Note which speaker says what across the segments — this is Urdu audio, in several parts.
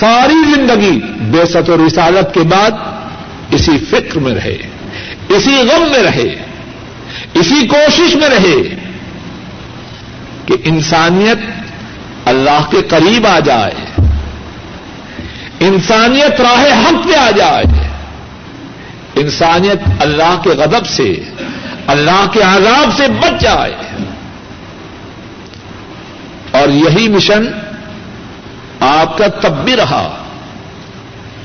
Speaker 1: ساری زندگی بے ست و رسالت کے بعد اسی فکر میں رہے، اسی غم میں رہے، اسی کوشش میں رہے کہ انسانیت اللہ کے قریب آ جائے، انسانیت راہ حق پہ آ جائے، انسانیت اللہ کے غضب سے، اللہ کے عذاب سے بچ جائے۔ اور یہی مشن آپ کا تب بھی رہا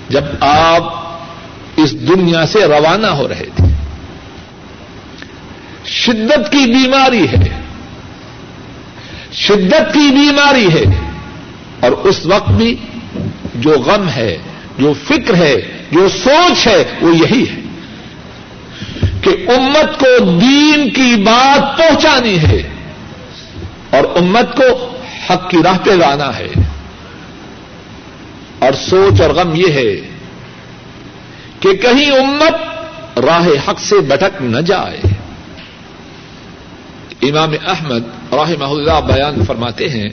Speaker 1: جب آپ اس دنیا سے روانہ ہو رہے تھے۔ شدت کی بیماری ہے۔ شدت کی بیماری ہے۔ اور اس وقت بھی جو غم ہے، جو فکر ہے، جو سوچ ہے، وہ یہی ہے کہ امت کو دین کی بات پہنچانی ہے اور امت کو حق کی راہ پہ لانا ہے۔ اور سوچ اور غم یہ ہے کہ کہیں امت راہ حق سے بٹک نہ جائے۔ امام احمد راہ اللہ بیان فرماتے ہیں،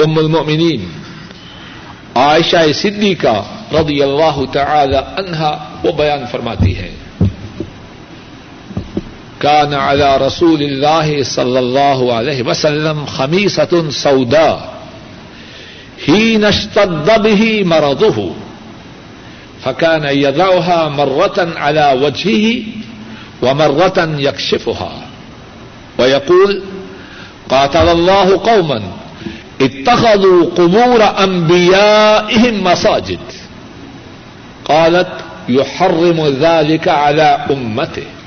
Speaker 1: ام المؤمنین، عائشہ صدیقہ رضی اللہ تعالی عنہا وہ بیان فرماتی ہے كان على رسول الله صلى الله عليه وسلم ہی خميسة سوداء حين اشتد به مرضه. فكان يضعها مرة على وجهه ومرة يكشفها. ويقول قاتل الله قوما اتخذوا قبور أنبيائهم مساجد. قالت يحرم ذلك على أمته.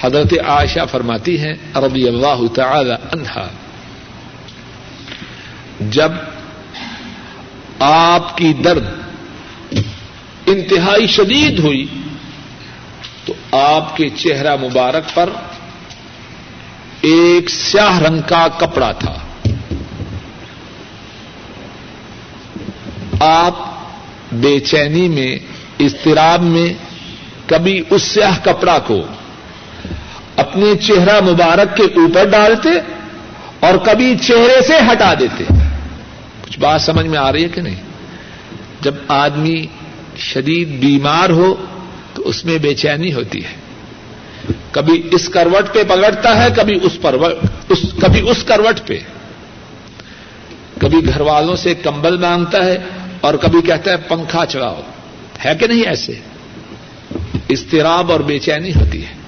Speaker 1: حضرت عائشہ فرماتی ہیں رضی اللہ تعالی عنہا جب آپ کی درد انتہائی شدید ہوئی تو آپ کے چہرہ مبارک پر ایک سیاہ رنگ کا کپڑا تھا۔ آپ بے چینی میں، اضطراب میں کبھی اس سیاہ کپڑا کو اپنے چہرہ مبارک کے اوپر ڈالتے اور کبھی چہرے سے ہٹا دیتے۔ کچھ بات سمجھ میں آ رہی ہے کہ نہیں؟ جب آدمی شدید بیمار ہو تو اس میں بے چینی ہوتی ہے۔ کبھی اس کروٹ پہ پکڑتا ہے، کبھی اس پر اس کبھی اس کروٹ پہ۔ کبھی گھر والوں سے کمبل مانگتا ہے اور کبھی کہتا ہے پنکھا چڑھاؤ۔ ہے کہ نہیں ایسے؟ استراب اور بے چینی ہوتی ہے۔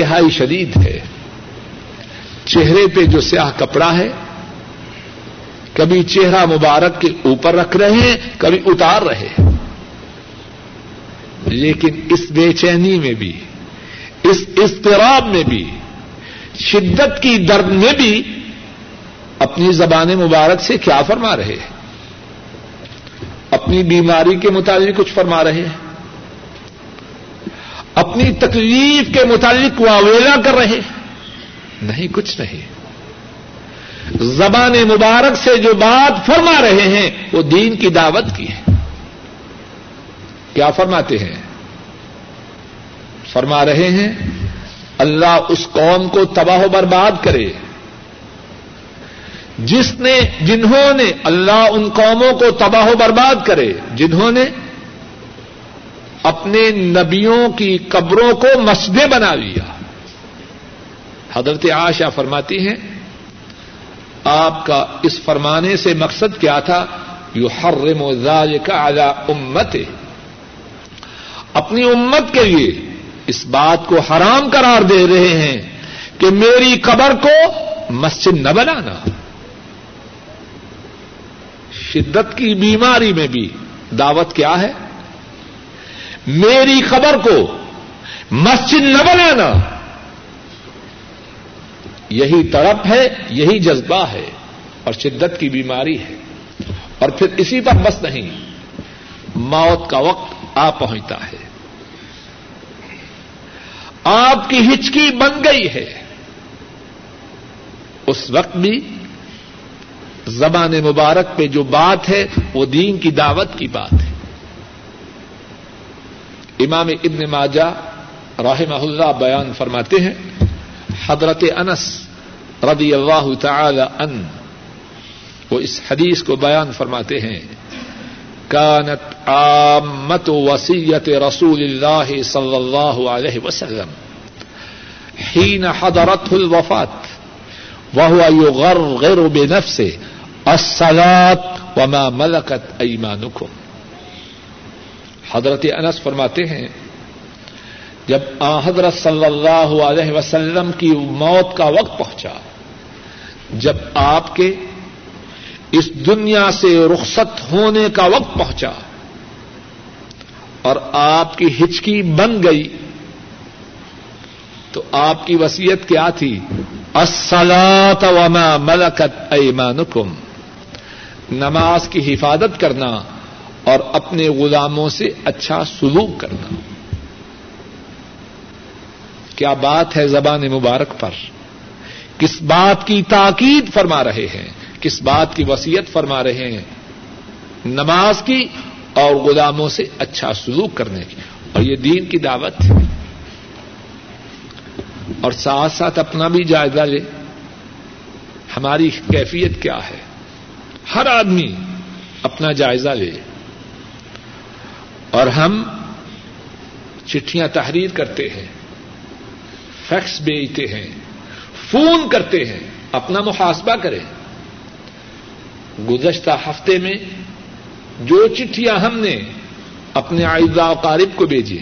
Speaker 1: انتہائی شدید ہے۔ چہرے پہ جو سیاہ کپڑا ہے، کبھی چہرہ مبارک کے اوپر رکھ رہے ہیں، کبھی اتار رہے ہیں۔ لیکن اس بے چینی میں بھی، اس اضطراب میں بھی، شدت کی درد میں بھی اپنی زبان مبارک سے کیا فرما رہے ہیں؟ اپنی بیماری کے متعلق کچھ فرما رہے ہیں؟ اپنی تکلیف کے متعلق واویلا کر رہے نہیں کچھ نہیں۔ زبان مبارک سے جو بات فرما رہے ہیں وہ دین کی دعوت کی ہے۔ کیا فرماتے ہیں؟ فرما رہے ہیں اللہ اس قوم کو تباہ و برباد کرے۔ جس نے جنہوں نے اللہ ان قوموں کو تباہ و برباد کرے جنہوں نے اپنے نبیوں کی قبروں کو مسجدیں بنا لیا۔ حضرت آشا فرماتی ہیں، آپ کا اس فرمانے سے مقصد کیا تھا؟ یو ہر موزاج کا اعلی امت اپنی امت کے لیے اس بات کو حرام قرار دے رہے ہیں کہ میری قبر کو مسجد نہ بنانا۔ شدت کی بیماری میں بھی دعوت کیا ہے؟ میری خبر کو مسجد نہ بنانا یہی تڑپ ہے، یہی جذبہ ہے اور شدت کی بیماری ہے۔ اور پھر اسی پر بس نہیں، موت کا وقت آ پہنچتا ہے۔ آپ کی ہچکی بن گئی ہے۔ اس وقت بھی زبان مبارک پہ جو بات ہے، وہ دین کی دعوت کی بات ہے۔ امام ابن ماجہ رحمہ اللہ بیان فرماتے ہیں، حضرت انس رضی اللہ تعالی ان، وہ اس حدیث کو بیان فرماتے ہیں، کانت عامت وسیعت رسول اللہ صلی اللہ علیہ وسلم حين حضرته الوفات وهو يغرغر بنفسه الصلاة وما ملكت أيمانكم حضرت انس فرماتے ہیں، جب آ حضرت صلی اللہ علیہ وسلم کی موت کا وقت پہنچا، جب آپ کے اس دنیا سے رخصت ہونے کا وقت پہنچا اور آپ کی ہچکی بن گئی، تو آپ کی وسیعت کیا تھی؟ السلاط وما ملکت ایمانکم، نماز کی حفاظت کرنا اور اپنے غلاموں سے اچھا سلوک کرنا۔ کیا بات ہے زبان مبارک پر؟ کس بات کی تاکید فرما رہے ہیں؟ کس بات کی وسیعت فرما رہے ہیں؟ نماز کی اور غلاموں سے اچھا سلوک کرنے کی۔ اور یہ دین کی دعوت ہے۔ اور ساتھ ساتھ اپنا بھی جائزہ لے۔ ہماری کیفیت کیا ہے؟ ہر آدمی اپنا جائزہ لے۔ اور ہم چٹھیاں تحریر کرتے ہیں، فیکس بیچتے ہیں، فون کرتے ہیں، اپنا محاسبہ کریں۔ گزشتہ ہفتے میں جو چٹھیاں ہم نے اپنے و قارب کو بھیجی،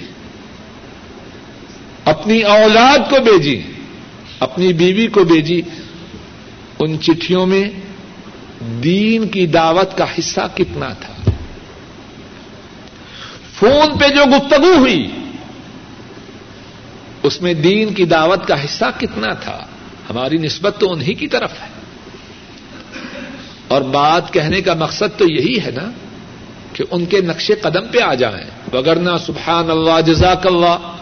Speaker 1: اپنی اولاد کو بھیجی، اپنی بیوی کو بھیجی، ان چٹھیوں میں دین کی دعوت کا حصہ کتنا تھا؟ فون پہ جو گفتگو ہوئی، اس میں دین کی دعوت کا حصہ کتنا تھا؟ ہماری نسبت تو انہیں کی طرف ہے۔ اور بات کہنے کا مقصد تو یہی ہے نا کہ ان کے نقشے قدم پہ آ جائیں۔ وگرنہ سبحان اللہ، جزاک اللہ،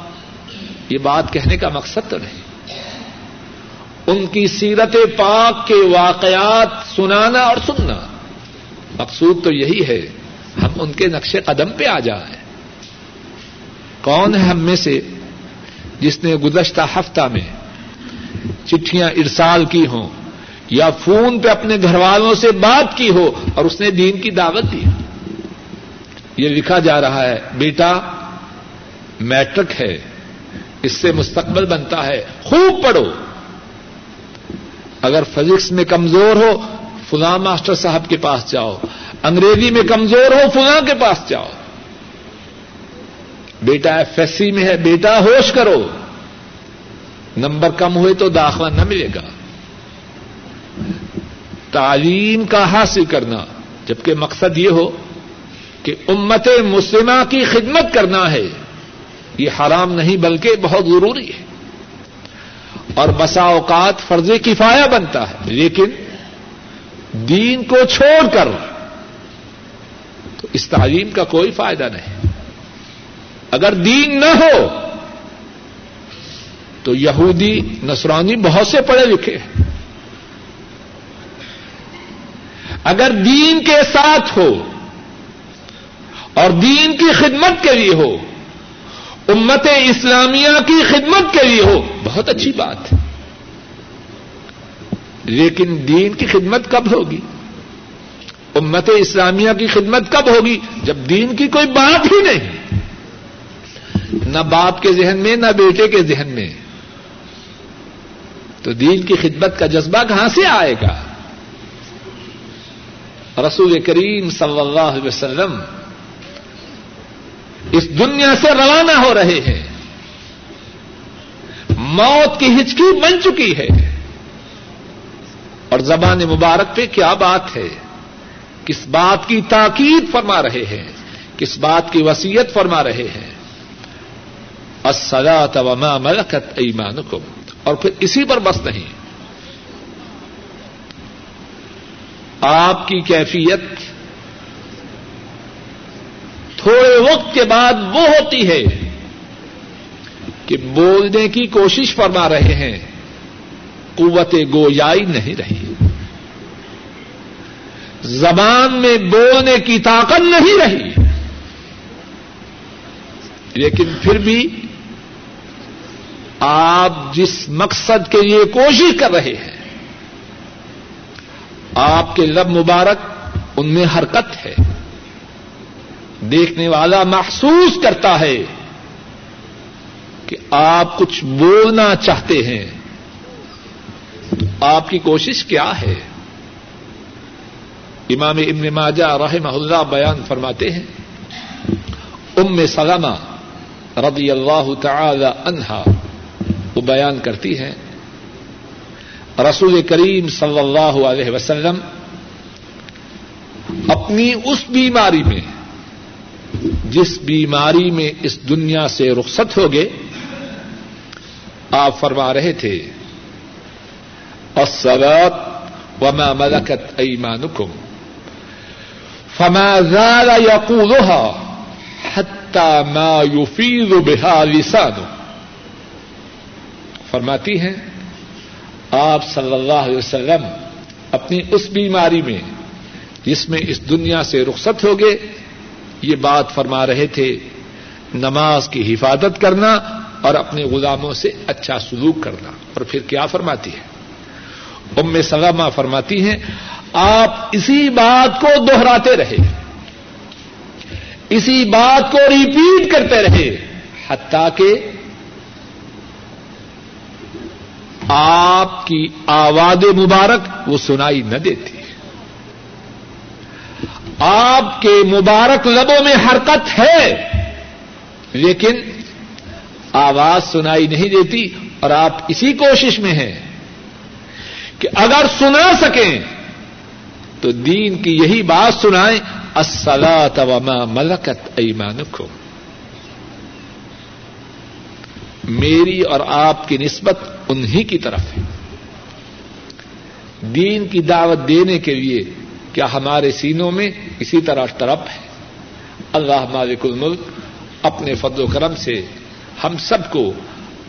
Speaker 1: یہ بات کہنے کا مقصد تو نہیں۔ ان کی سیرت پاک کے واقعات سنانا اور سننا، مقصود تو یہی ہے، ہم ان کے نقشے قدم پہ آ جائیں۔ کون ہے ہم میں سے جس نے گزشتہ ہفتہ میں چٹھیاں ارسال کی ہوں یا فون پہ اپنے گھر والوں سے بات کی ہو اور اس نے دین کی دعوت دی؟ یہ لکھا جا رہا ہے، بیٹا، میٹرک ہے، اس سے مستقبل بنتا ہے، خوب پڑھو۔ اگر فزکس میں کمزور ہو، فلاں ماسٹر صاحب کے پاس جاؤ، انگریزی میں کمزور ہو، فلاں کے پاس جاؤ۔ بیٹا ایف ایس سی میں ہے، بیٹا ہوش کرو۔ نمبر کم ہوئے تو داخلہ نہ ملے گا۔ تعلیم کا حاصل کرنا، جبکہ مقصد یہ ہو کہ امت مسلمہ کی خدمت کرنا ہے۔ یہ حرام نہیں، بلکہ بہت ضروری ہے۔ اور بسا اوقات فرض کفایا بنتا ہے، لیکن دین کو چھوڑ کر تو اس تعلیم کا کوئی فائدہ نہیں۔ اگر دین نہ ہو، تو یہودی نسرانی بہت سے پڑھے لکھے ہیں۔ اگر دین کے ساتھ ہو اور دین کی خدمت کے لیے ہو، امت اسلامیہ کی خدمت کے لیے ہو، بہت اچھی بات ہے۔ لیکن دین کی خدمت کب ہوگی؟ امت اسلامیہ کی خدمت کب ہوگی؟ جب دین کی کوئی بات ہی نہیں۔ نہ باپ کے ذہن میں، نہ بیٹے کے ذہن میں۔ تو دین کی خدمت کا جذبہ کہاں سے آئے گا؟ رسول کریم صلی اللہ علیہ وسلم اس دنیا سے روانہ ہو رہے ہیں۔ موت کی ہچکی بن چکی ہے۔ اور زبان مبارک پہ کیا بات ہے؟ کس بات کی تاکید فرما رہے ہیں؟ کس بات کی وسیعت فرما رہے ہیں؟ وما ملکت ایمانکم اور پھر اسی پر بس نہیں۔ آپ کی کیفیت تھوڑے وقت کے بعد وہ ہوتی ہے کہ بولنے کی کوشش فرما رہے ہیں، قوت گویائی نہیں رہی۔ زبان میں بولنے کی طاقت نہیں رہی۔ لیکن پھر بھی آپ جس مقصد کے لیے کوشش کر رہے ہیں، آپ کے لب مبارک ان میں حرکت ہے۔ دیکھنے والا محسوس کرتا ہے کہ آپ کچھ بولنا چاہتے ہیں۔ تو آپ کی کوشش کیا ہے؟ امام ابن ماجہ رحمہ اللہ بیان فرماتے ہیں، ام سلمہ رضی اللہ تعالی عنہا۔ وہ بیان کرتی ہے۔ رسول کریم صلی اللہ علیہ وسلم اپنی اس بیماری میں، جس بیماری میں اس دنیا سے رخصت ہو گئے، آپ فرما رہے تھے، الصلاة وما ملكت أيمانكم فما زال يقولها حتى ما يفيض بها لسانه۔ فرماتی ہیں، آپ صلی اللہ علیہ وسلم اپنی اس بیماری میں جس میں اس دنیا سے رخصت ہو گئے، یہ بات فرما رہے تھے، نماز کی حفاظت کرنا اور اپنے غلاموں سے اچھا سلوک کرنا۔ اور پھر کیا فرماتی ہے ام سلامہ فرماتی ہیں، آپ اسی بات کو دوہراتے رہے، اسی بات کو ریپیٹ کرتے رہے، حتیٰ کہ آپ کی آواز مبارک وہ سنائی نہ دیتی۔ آپ کے مبارک لبوں میں حرکت ہے، لیکن آواز سنائی نہیں دیتی اور آپ اسی کوشش میں ہیں کہ اگر سنا سکیں تو دین کی یہی بات سنائیں السلاۃ وما ملکت ایمانکم۔ میری اور آپ کی نسبت انہی کی طرف ہے۔ دین کی دعوت دینے کے لیے کیا ہمارے سینوں میں اسی طرح طرف ہے۔ اللہ مالک الملک اپنے فضل و کرم سے ہم سب کو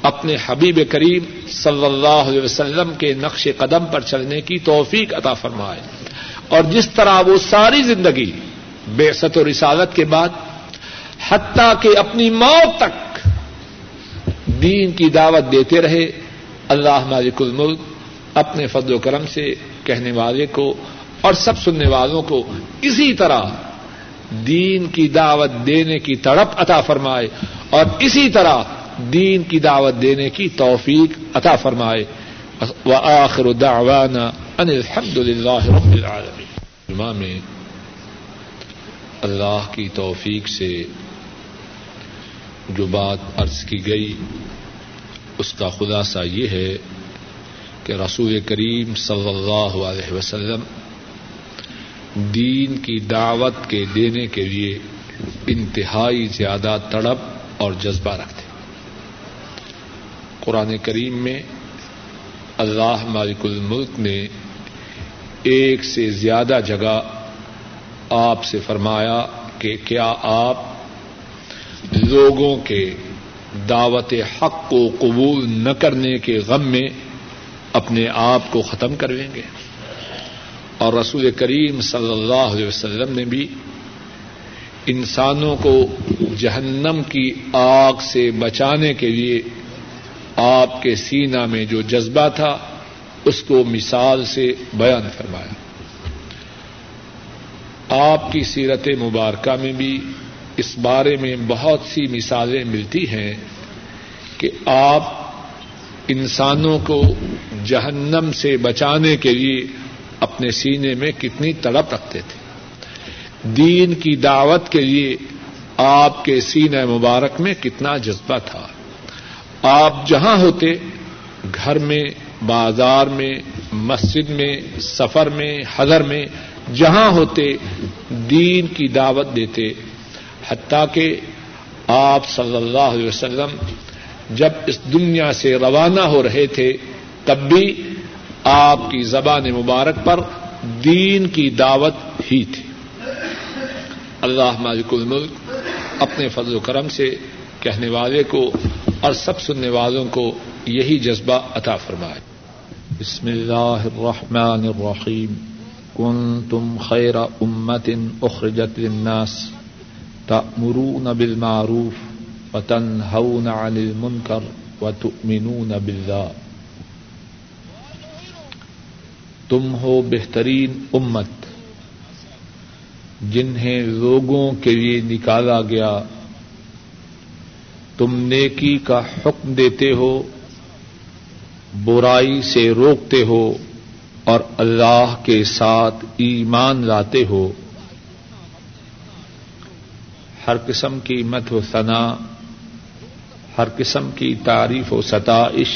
Speaker 1: اپنے حبیب کریم صلی اللہ علیہ وسلم کے نقش قدم پر چلنے کی توفیق عطا فرمائے۔ اور جس طرح وہ ساری زندگی بے ست و رسالت کے بعد حتیٰ کہ اپنی موت تک دین کی دعوت دیتے رہے اللہ مالک الملک اپنے فضل و کرم سے کہنے والے کو اور سب سننے والوں کو اسی طرح دین کی دعوت دینے کی تڑپ عطا فرمائے اور اسی طرح دین کی دعوت دینے کی توفیق عطا فرمائے۔ وآخر دعوانا ان الحمد للہ رب العالمین۔ میں اللہ کی توفیق سے جو بات عرض کی گئی اس کا خلاصہ یہ ہے کہ رسول کریم صلی اللہ علیہ وسلم دین کی دعوت کے دینے کے لیے انتہائی زیادہ تڑپ اور جذبہ رکھتے قرآن کریم میں اللہ مالک الملک نے ایک سے زیادہ جگہ آپ سے فرمایا کہ کیا آپ لوگوں کے دعوت حق کو قبول نہ کرنے کے غم میں اپنے آپ کو ختم کرویں گے۔ اور رسول کریم صلی اللہ علیہ وسلم نے بھی انسانوں کو جہنم کی آگ سے بچانے کے لیے آپ کے سینا میں جو جذبہ تھا، اس کو مثال سے بیان فرمایا۔ آپ کی سیرت مبارکہ میں بھی اس بارے میں بہت سی مثالیں ملتی ہیں کہ آپ انسانوں کو جہنم سے بچانے کے لیے اپنے سینے میں کتنی تڑپ رکھتے تھے۔ دین کی دعوت کے لیے آپ کے سینے مبارک میں کتنا جذبہ تھا۔ آپ جہاں ہوتے، گھر میں، بازار میں، مسجد میں، سفر میں، حضر میں، جہاں ہوتے، دین کی دعوت دیتے۔ حتیٰ کہ آپ صلی اللہ علیہ وسلم جب اس دنیا سے روانہ ہو رہے تھے، تب بھی آپ کی زبان مبارک پر دین کی دعوت ہی تھی۔ اللہ مالک الملک اپنے فضل و کرم سے کہنے والے کو اور سب سننے والوں کو یہی جذبہ عطا فرمائے۔ بسم اللہ الرحمن الرحیم۔ کنتم خیر امت اخرجت للناس۔ تأمرون بالمعروف وتنهون عن المنکر وتؤمنون بالله. تم ہو بہترین امت جنہیں لوگوں کے لیے نکالا گیا. تم نیکی کا حکم دیتے ہو، برائی سے روکتے ہو اور اللہ کے ساتھ ایمان لاتے ہو۔ ہر قسم کی مت و ثنا، ہر قسم کی تعریف و ستائش۔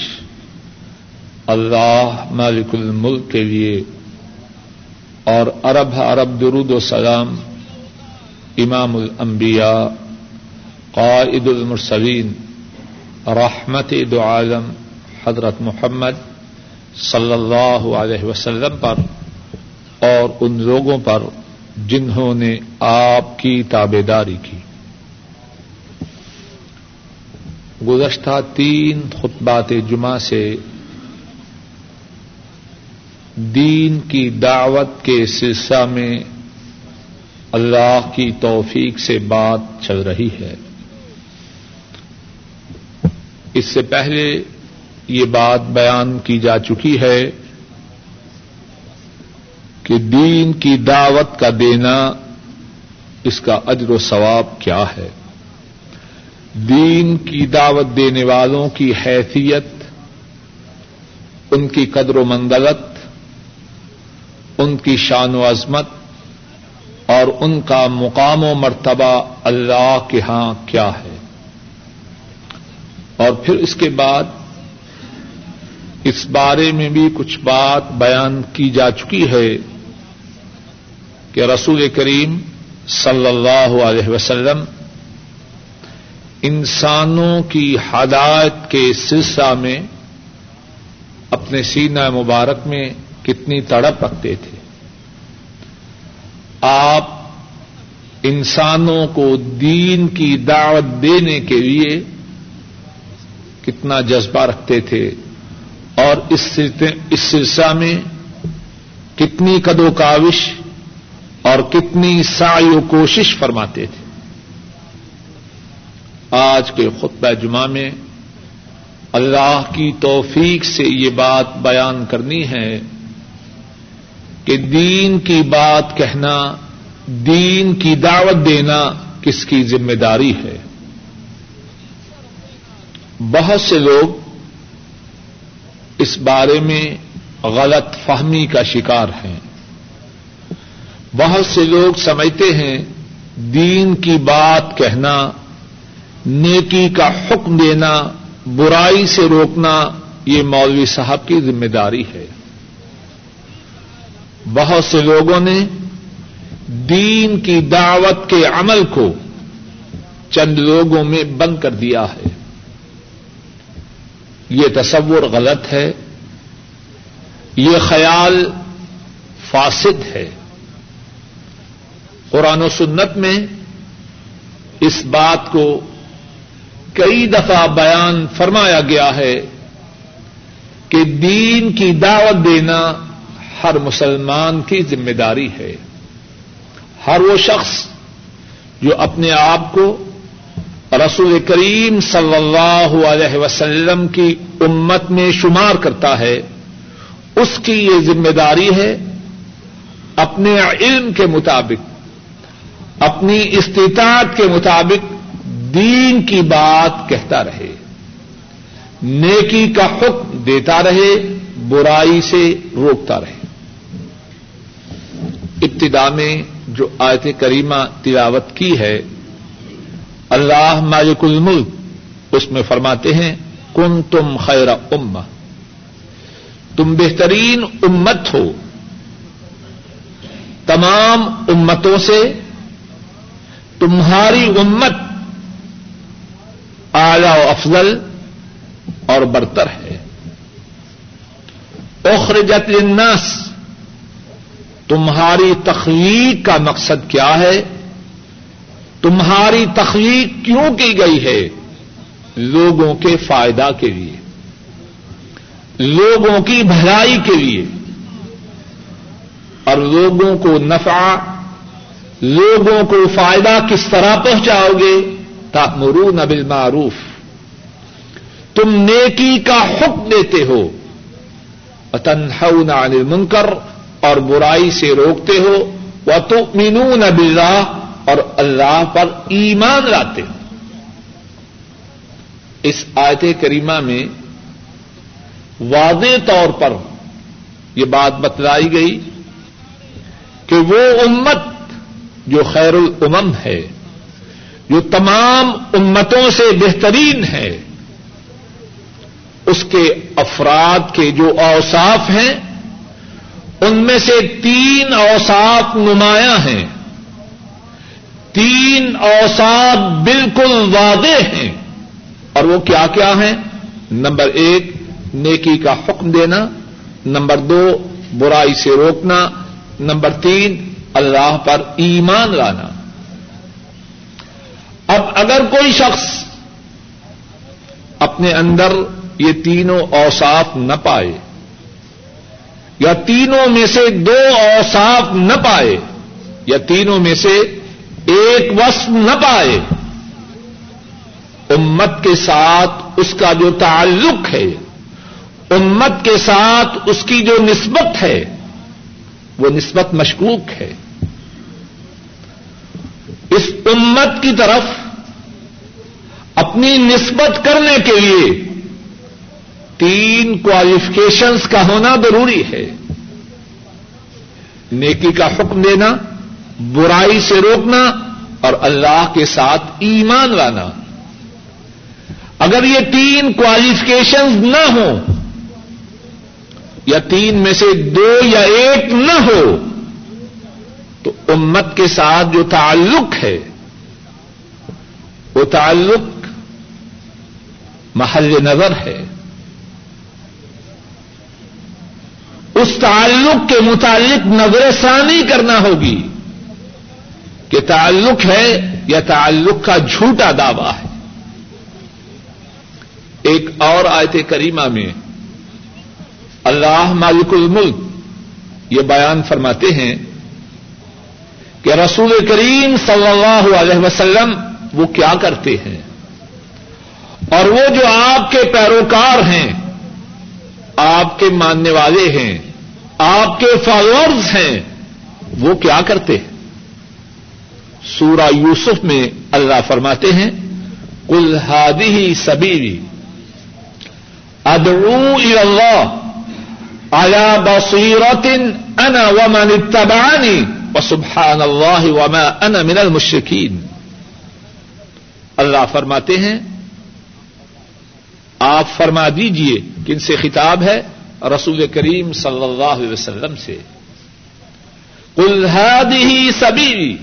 Speaker 1: اللہ مالک الملک کے لیے۔ اور عرب ہاں عرب درود و سلام۔ امام الانبیاء، قائد المرسلین، رحمت دو عالم، حضرت محمد صلی اللہ علیہ وسلم پر اور ان لوگوں پر۔ جنہوں نے آپ کی تابے داری کی۔ گزشتہ تین خطبات جمعہ سے دین کی دعوت کے سلسلہ میں اللہ کی توفیق سے بات چل رہی ہے۔ اس سے پہلے یہ بات بیان کی جا چکی ہے۔ کہ دین کی دعوت کا دینا اس کا اجر و ثواب کیا ہے؟ دین کی دعوت دینے والوں کی حیثیت، ان کی قدر و منگلت ان کی شان و عظمت اور ان کا مقام و مرتبہ اللہ کے ہاں کیا ہے؟ اور پھر اس کے بعد اس بارے میں بھی کچھ بات بیان کی جا چکی ہے۔ کہ رسول کریم صلی اللہ علیہ وسلم انسانوں کی ہدایت کے سلسلہ میں اپنے سینہ مبارک میں کتنی تڑپ رکھتے تھے۔ آپ انسانوں کو دین کی دعوت دینے کے لیے کتنا جذبہ رکھتے تھے اور اس سلسلہ میں کتنی قد و کاوش اور کتنی سائی و کوشش فرماتے تھے۔ آج کے خطبہ جمعہ میں اللہ کی توفیق سے یہ بات بیان کرنی ہے کہ دین کی بات کہنا، دین کی دعوت دینا کس کی ذمہ داری ہے؟ بہت سے لوگ اس بارے میں غلط فہمی کا شکار ہیں۔ بہت سے لوگ سمجھتے ہیں دین کی بات کہنا، نیکی کا حکم دینا، برائی سے روکنا، یہ مولوی صاحب کی ذمہ داری ہے۔ بہت سے لوگوں نے دین کی دعوت کے عمل کو چند لوگوں میں بند کر دیا ہے۔ یہ تصور غلط ہے۔ یہ خیال فاسد ہے۔ قرآن و سنت میں اس بات کو کئی دفعہ بیان فرمایا گیا ہے کہ دین کی دعوت دینا ہر مسلمان کی ذمہ داری ہے۔ ہر وہ شخص جو اپنے آپ کو رسول کریم صلی اللہ علیہ وسلم کی امت میں شمار کرتا ہے، اس کی یہ ذمہ داری ہے اپنے علم کے مطابق اپنی استطاعت کے مطابق دین کی بات کہتا رہے۔ نیکی کا حکم دیتا رہے، برائی سے روکتا رہے۔ ابتدا میں جو آیت کریمہ تلاوت کی ہے، اللہ مالک الملک، اس میں فرماتے ہیں کن تم خیر ام تم بہترین امت ہو۔ تمام امتوں سے تمہاری امت اعلی و افضل اور برتر ہے۔ اخرجت للناس۔ تمہاری تخلیق کا مقصد کیا ہے؟ تمہاری تخلیق کیوں کی گئی ہے؟ لوگوں کے فائدہ کے لیے۔ لوگوں کی بھلائی کے لیے۔ اور لوگوں کو نفع لوگوں کو فائدہ کس طرح پہنچاؤ گے؟ تامرون بالمعروف۔ تم نیکی کا حکم دیتے ہو۔ تنہون عن المنکر اور برائی سے روکتے ہو۔ وہ تو مینون اور اللہ پر ایمان لاتے ہو۔ اس آیت کریمہ میں واضح طور پر یہ بات بتلائی گئی کہ وہ امت جو خیر الامم ہے، جو تمام امتوں سے بہترین ہے، اس کے افراد کے جو اوصاف ہیں، ان میں سے تین اوصاف نمایاں ہیں۔ تین اوصاف بالکل واضح ہیں۔ اور وہ کیا کیا ہیں؟ نمبر ایک، نیکی کا حکم دینا، نمبر دو، برائی سے روکنا، نمبر تین اللہ پر ایمان لانا۔ اب اگر کوئی شخص اپنے اندر یہ تینوں اوصاف نہ پائے یا تینوں میں سے دو اوصاف نہ پائے یا تینوں میں سے ایک وصف نہ پائے، امت کے ساتھ اس کا جو تعلق ہے، امت کے ساتھ اس کی جو نسبت ہے، وہ نسبت مشکوک ہے۔ اس امت کی طرف اپنی نسبت کرنے کے لیے تین کوالیفکیشنس کا ہونا ضروری ہے۔ نیکی کا حکم دینا، برائی سے روکنا اور اللہ کے ساتھ ایمان لانا۔ اگر یہ تین کوالیفکیشنز نہ ہوں یا تین میں سے دو یا ایک نہ ہو امت کے ساتھ جو تعلق ہے، وہ تعلق محل نظر ہے۔ اس تعلق کے متعلق نظر ثانی کرنا ہوگی کہ تعلق ہے یا تعلق کا جھوٹا دعوی ہے۔ ایک اور آیت کریمہ میں اللہ مالک الملک یہ بیان فرماتے ہیں کہ رسول کریم صلی اللہ علیہ وسلم وہ کیا کرتے ہیں؟ اور وہ جو آپ کے پیروکار ہیں، آپ کے ماننے والے ہیں، آپ کے فالوورز ہیں، وہ کیا کرتے ہیں؟ سورہ یوسف میں اللہ فرماتے ہیں کل ہادی سبیری ادعو اللہ آیا بصیرت انا ومن اتبعنی وسبحان اللہ وما انا من المشرکین۔ اللہ فرماتے ہیں، آپ فرما دیجیے کن سے خطاب ہے رسول کریم صلی اللہ علیہ وسلم سے۔ ہی سبھی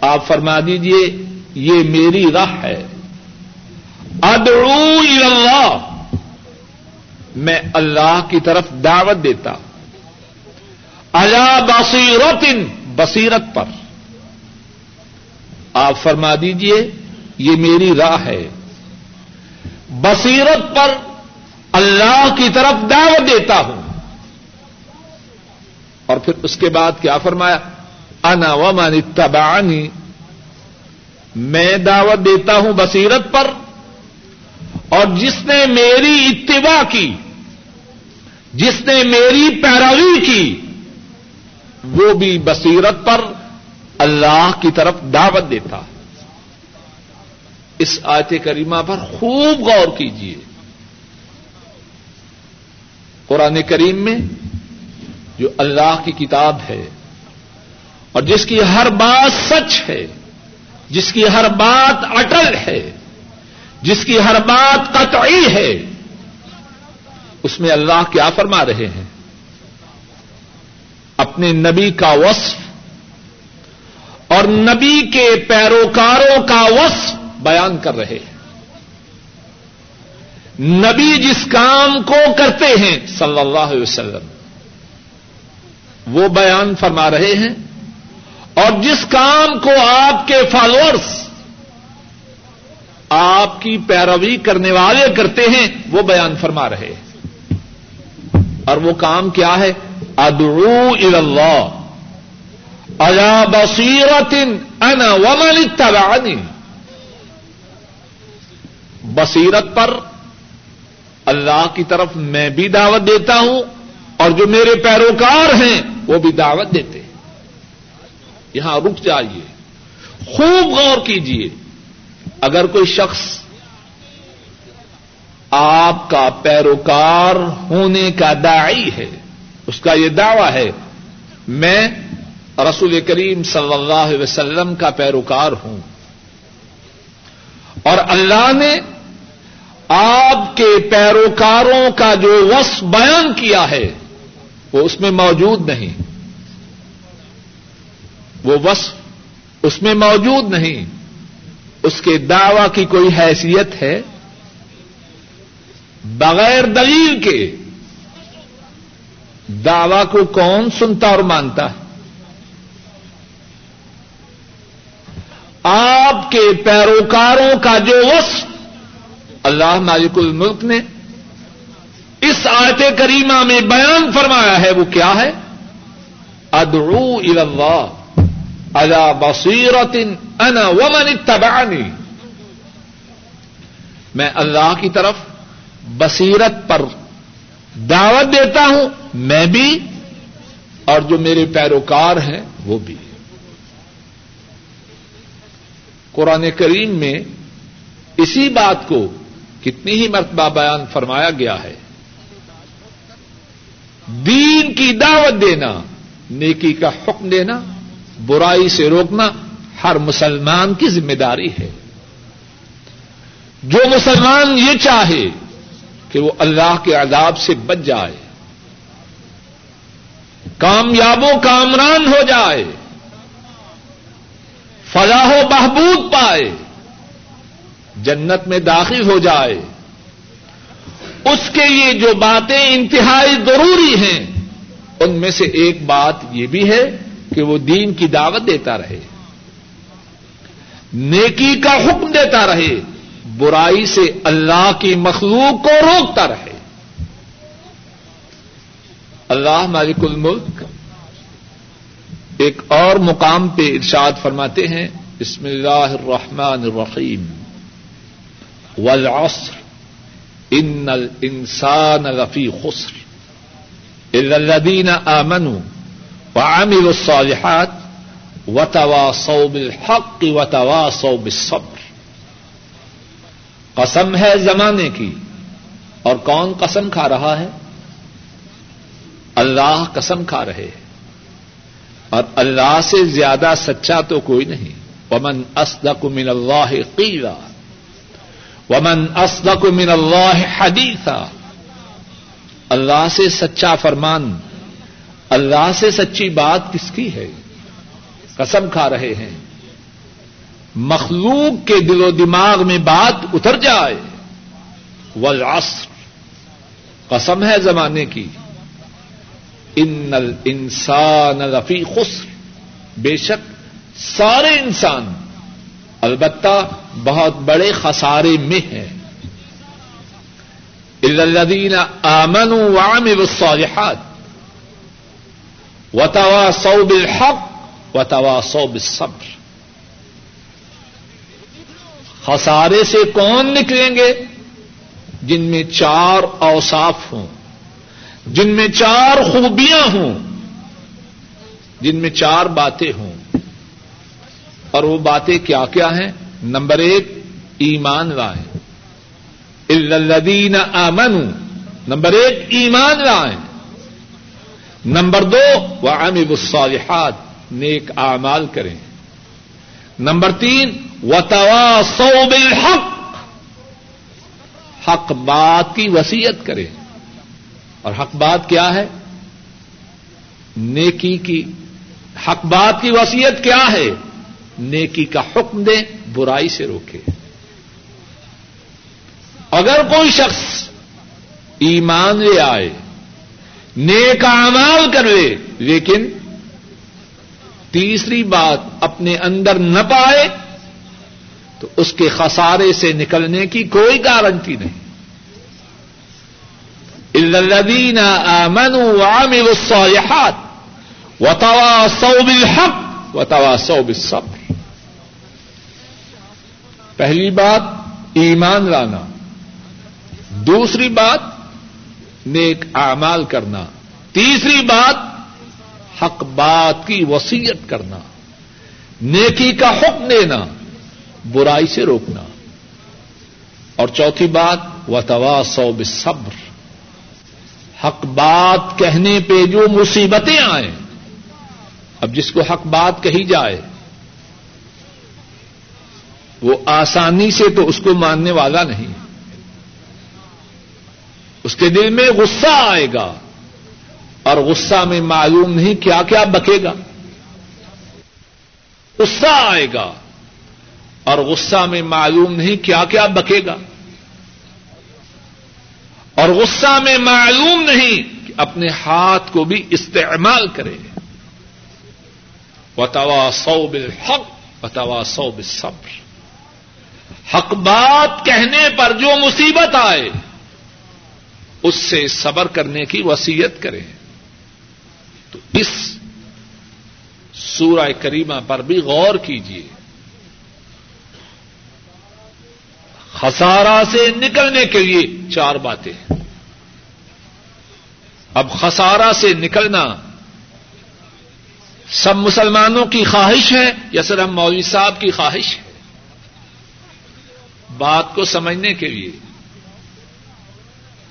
Speaker 1: آپ فرما دیجیے یہ میری راہ ہے۔ ادعو اللہ، میں اللہ کی طرف دعوت دیتا ہوں۔ اللہ بصیرت بصیرت پر۔ آپ فرما دیجیے یہ میری راہ ہے۔ بصیرت پر اللہ کی طرف دعوت دیتا ہوں۔ اور پھر اس کے بعد کیا فرمایا؟ انا ومن اتبعنی۔ میں دعوت دیتا ہوں بصیرت پر، اور جس نے میری اتباع کی، جس نے میری پیروی کی وہ بھی بصیرت پر اللہ کی طرف دعوت دیتا اس آیت کریمہ پر خوب غور کیجیے قرآن کریم میں جو اللہ کی کتاب ہے اور جس کی ہر بات سچ ہے، جس کی ہر بات اٹل ہے، جس کی ہر بات قطعی ہے، اس میں اللہ کیا فرما رہے ہیں؟ اپنے نبی کا وصف اور نبی کے پیروکاروں کا وصف بیان کر رہے ہیں۔ نبی جس کام کو کرتے ہیں صلی اللہ علیہ وسلم، وہ بیان فرما رہے ہیں۔ اور جس کام کو آپ کے فالوورس آپ کی پیروی کرنے والے کرتے ہیں، وہ بیان فرما رہے ہیں۔ اور وہ کام کیا ہے؟ ادعو اللہ. الا بصیرت انا ومن اتبعنی. بصیرت پر اللہ کی طرف میں بھی دعوت دیتا ہوں اور جو میرے پیروکار ہیں وہ بھی دعوت دیتے ہیں. یہاں رک جائیے. خوب غور کیجیے. اگر کوئی شخص آپ کا پیروکار ہونے کا داعی ہے اس کا یہ دعوی ہے، میں رسول کریم صلی اللہ علیہ وسلم کا پیروکار ہوں۔ اور اللہ نے آپ کے پیروکاروں کا جو وصف بیان کیا ہے، وہ اس میں موجود نہیں۔ وہ وصف اس میں موجود نہیں۔ اس کے دعوی کی کوئی حیثیت ہے؟ بغیر دلیل کے۔ دعوی کو کون سنتا اور مانتا ہے؟ آپ کے پیروکاروں کا جو وصف اللہ مالک الملک نے اس آیت کریمہ میں بیان فرمایا ہے، وہ کیا ہے؟ ادعو اللہ الا بصیرت انا ومن اتبعنی۔ میں اللہ کی طرف بصیرت پر دعوت دیتا ہوں میں بھی اور جو میرے پیروکار ہیں وہ بھی قرآن کریم میں اسی بات کو کتنی ہی مرتبہ بیان فرمایا گیا ہے۔ دین کی دعوت دینا، نیکی کا حکم دینا، برائی سے روکنا ہر مسلمان کی ذمہ داری ہے۔ جو مسلمان یہ چاہے کہ وہ اللہ کے عذاب سے بچ جائے کامیاب و کامران ہو جائے، فلاح و بہبود پائے، جنت میں داخل ہو جائے۔ اس کے لیے جو باتیں انتہائی ضروری ہیں، ان میں سے ایک بات یہ بھی ہے کہ وہ دین کی دعوت دیتا رہے، نیکی کا حکم دیتا رہے، برائی سے اللہ کی مخلوق کو روکتا رہے۔ اللہ مالک الملک ایک اور مقام پہ ارشاد فرماتے ہیں، بسم اللہ الرحمن الرحیم۔ والعصر، ان الانسان لفی خسر۔ الا الذين امنوا وعملوا الصالحات وتواصوا بالحق وتواصوا بالصبر۔ قسم ہے زمانے کی اور کون قسم کھا رہا ہے؟ اللہ قسم کھا رہے ہیں۔ اور اللہ سے زیادہ سچا تو کوئی نہیں۔ ومن اسدق من اللہ قیلا ومن اسدق من اللہ حدیثا اللہ سے سچا فرمان، اللہ سے سچی بات کس کی ہے؟ قسم کھا رہے ہیں۔ مخلوق کے دل و دماغ میں بات اتر جائے۔ والعصر۔ قسم ہے زمانے کی۔ ان انسان رفی خسر۔ بے شک سارے انسان البتہ بہت بڑے خسارے میں ہیں۔ الدین آمن وام الصالحات وتوا صوب الحق وتوا صوب الصبر خسارے سے کون نکلیں گے؟ جن میں چار اوصاف ہوں۔ جن میں چار خوبیاں ہوں، جن میں چار باتیں ہوں۔ اور وہ باتیں کیا کیا ہیں؟ نمبر ایک، ایمان لائیں۔ الدین امن نمبر ایک، ایمان لائیں۔ نمبر دو وہ امب الصالحات، نیک اعمال کریں۔ نمبر تین و توا سو بالحق، حق بات کی وسیعت کریں۔ اور حق بات کیا ہے؟ نیکی کی، حق بات کی وسیعت کیا ہے؟ نیکی کا حکم دیں، برائی سے روکے۔ اگر کوئی شخص ایمان لے آئے، نیک امال کر لے لیکن تیسری بات اپنے اندر نہ پائے، تو اس کے خسارے سے نکلنے کی کوئی گارنٹی نہیں۔ الدین امن عامل الصالحات و توا سو بالحق و توا سو بالصبر پہلی بات، ایمان لانا۔ دوسری بات، نیک اعمال کرنا۔ تیسری بات، حق بات کی وسیعت کرنا۔ نیکی کا حکم دینا، برائی سے روکنا۔ اور چوتھی بات و توا سو صبر حق بات کہنے پہ جو مصیبتیں آئیں، اب جس کو حق بات کہی جائے، وہ آسانی سے تو اس کو ماننے والا نہیں۔ اس کے دل میں غصہ آئے گا اور غصہ میں معلوم نہیں کیا کیا بکے گا۔ غصہ آئے گا اور غصہ میں معلوم نہیں کیا کیا بکے گا۔ اور غصہ میں معلوم نہیں کہ اپنے ہاتھ کو بھی استعمال کرے۔ وتوا سو بالحق وتوا سو بالصبر۔ حق بات کہنے پر جو مصیبت آئے، اس سے صبر کرنے کی وسیعت کریں۔ تو اس سورہ کریمہ پر بھی غور کیجیے خسارا سے نکلنے کے لیے چار باتیں اب خسارا سے نکلنا سب مسلمانوں کی خواہش ہے یا صرف مولوی صاحب کی خواہش ہے؟ بات کو سمجھنے کے لیے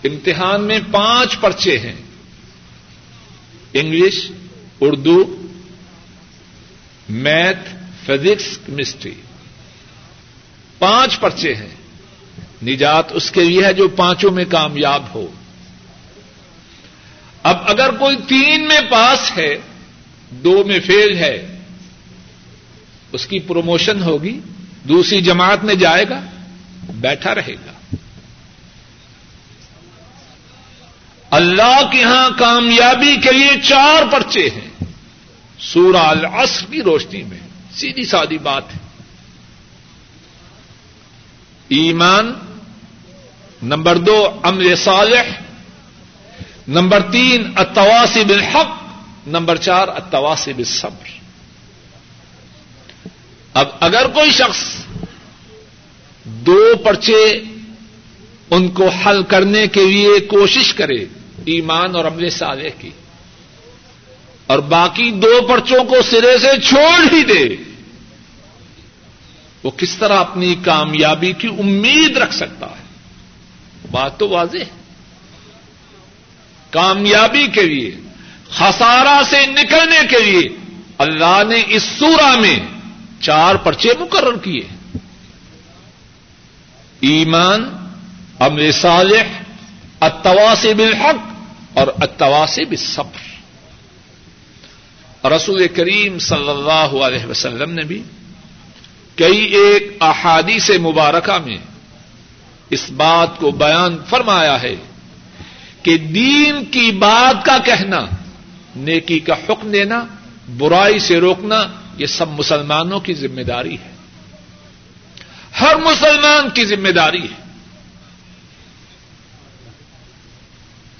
Speaker 1: امتحان میں پانچ پرچے ہیں۔ English, Urdu, math, physics, chemistry. پانچ پرچے ہیں۔ نجات اس کے لیے ہے جو پانچوں میں کامیاب ہو۔ اب اگر کوئی تین میں پاس ہے، دو میں فیل ہے، اس کی پروموشن ہوگی، دوسری جماعت میں جائے گا، بیٹھا رہے گا۔ اللہ کے ہاں کامیابی کے لیے چار پرچے ہیں۔ سورہ العصر کی روشنی میں، سیدھی سادی بات ہے۔ ایمان نمبر دو، امر صالح. نمبر تین اتواسی بالحق. نمبر چار اتواسی بالصبر. اب اگر کوئی شخص دو پرچے ان کو حل کرنے کے لیے کوشش کرے ایمان اور عمل صالح کی، اور باقی دو پرچوں کو سرے سے چھوڑ ہی دے، وہ کس طرح اپنی کامیابی کی امید رکھ سکتا ہے؟ بات تو واضح ہے۔ کامیابی کے لیے خسارا سے نکلنے کے لیے اللہ نے اس سورہ میں چار پرچے مقرر کیے۔ ایمان امر صالح اتواسی بالحق اور اتواسی بالصبر۔ رسول کریم صلی اللہ علیہ وسلم نے بھی کئی ایک احادیث مبارکہ میں اس بات کو بیان فرمایا ہے کہ دین کی بات کا کہنا، نیکی کا حکم دینا، برائی سے روکنا، یہ سب مسلمانوں کی ذمہ داری ہے۔ ہر مسلمان کی ذمہ داری ہے۔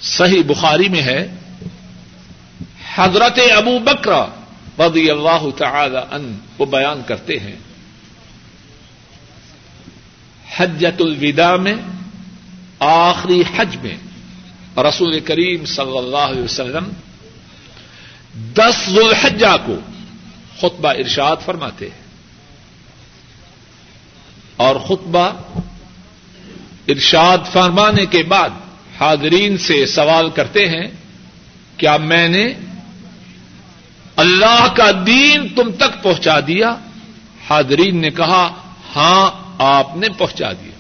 Speaker 1: صحیح بخاری میں ہے، حضرت ابو بکرا رضی اللہ تعالی ان وہ بیان کرتے ہیں۔ حجت الوداع میں، آخری حج میں رسول کریم صلی اللہ علیہ وسلم دس ذوالحجہ کو خطبہ ارشاد فرماتے ہیں۔ اور خطبہ ارشاد فرمانے کے بعد حاضرین سے سوال کرتے ہیں، کیا میں نے اللہ کا دین تم تک پہنچا دیا؟ حاضرین نے کہا ہاں آپ نے پہنچا دیا۔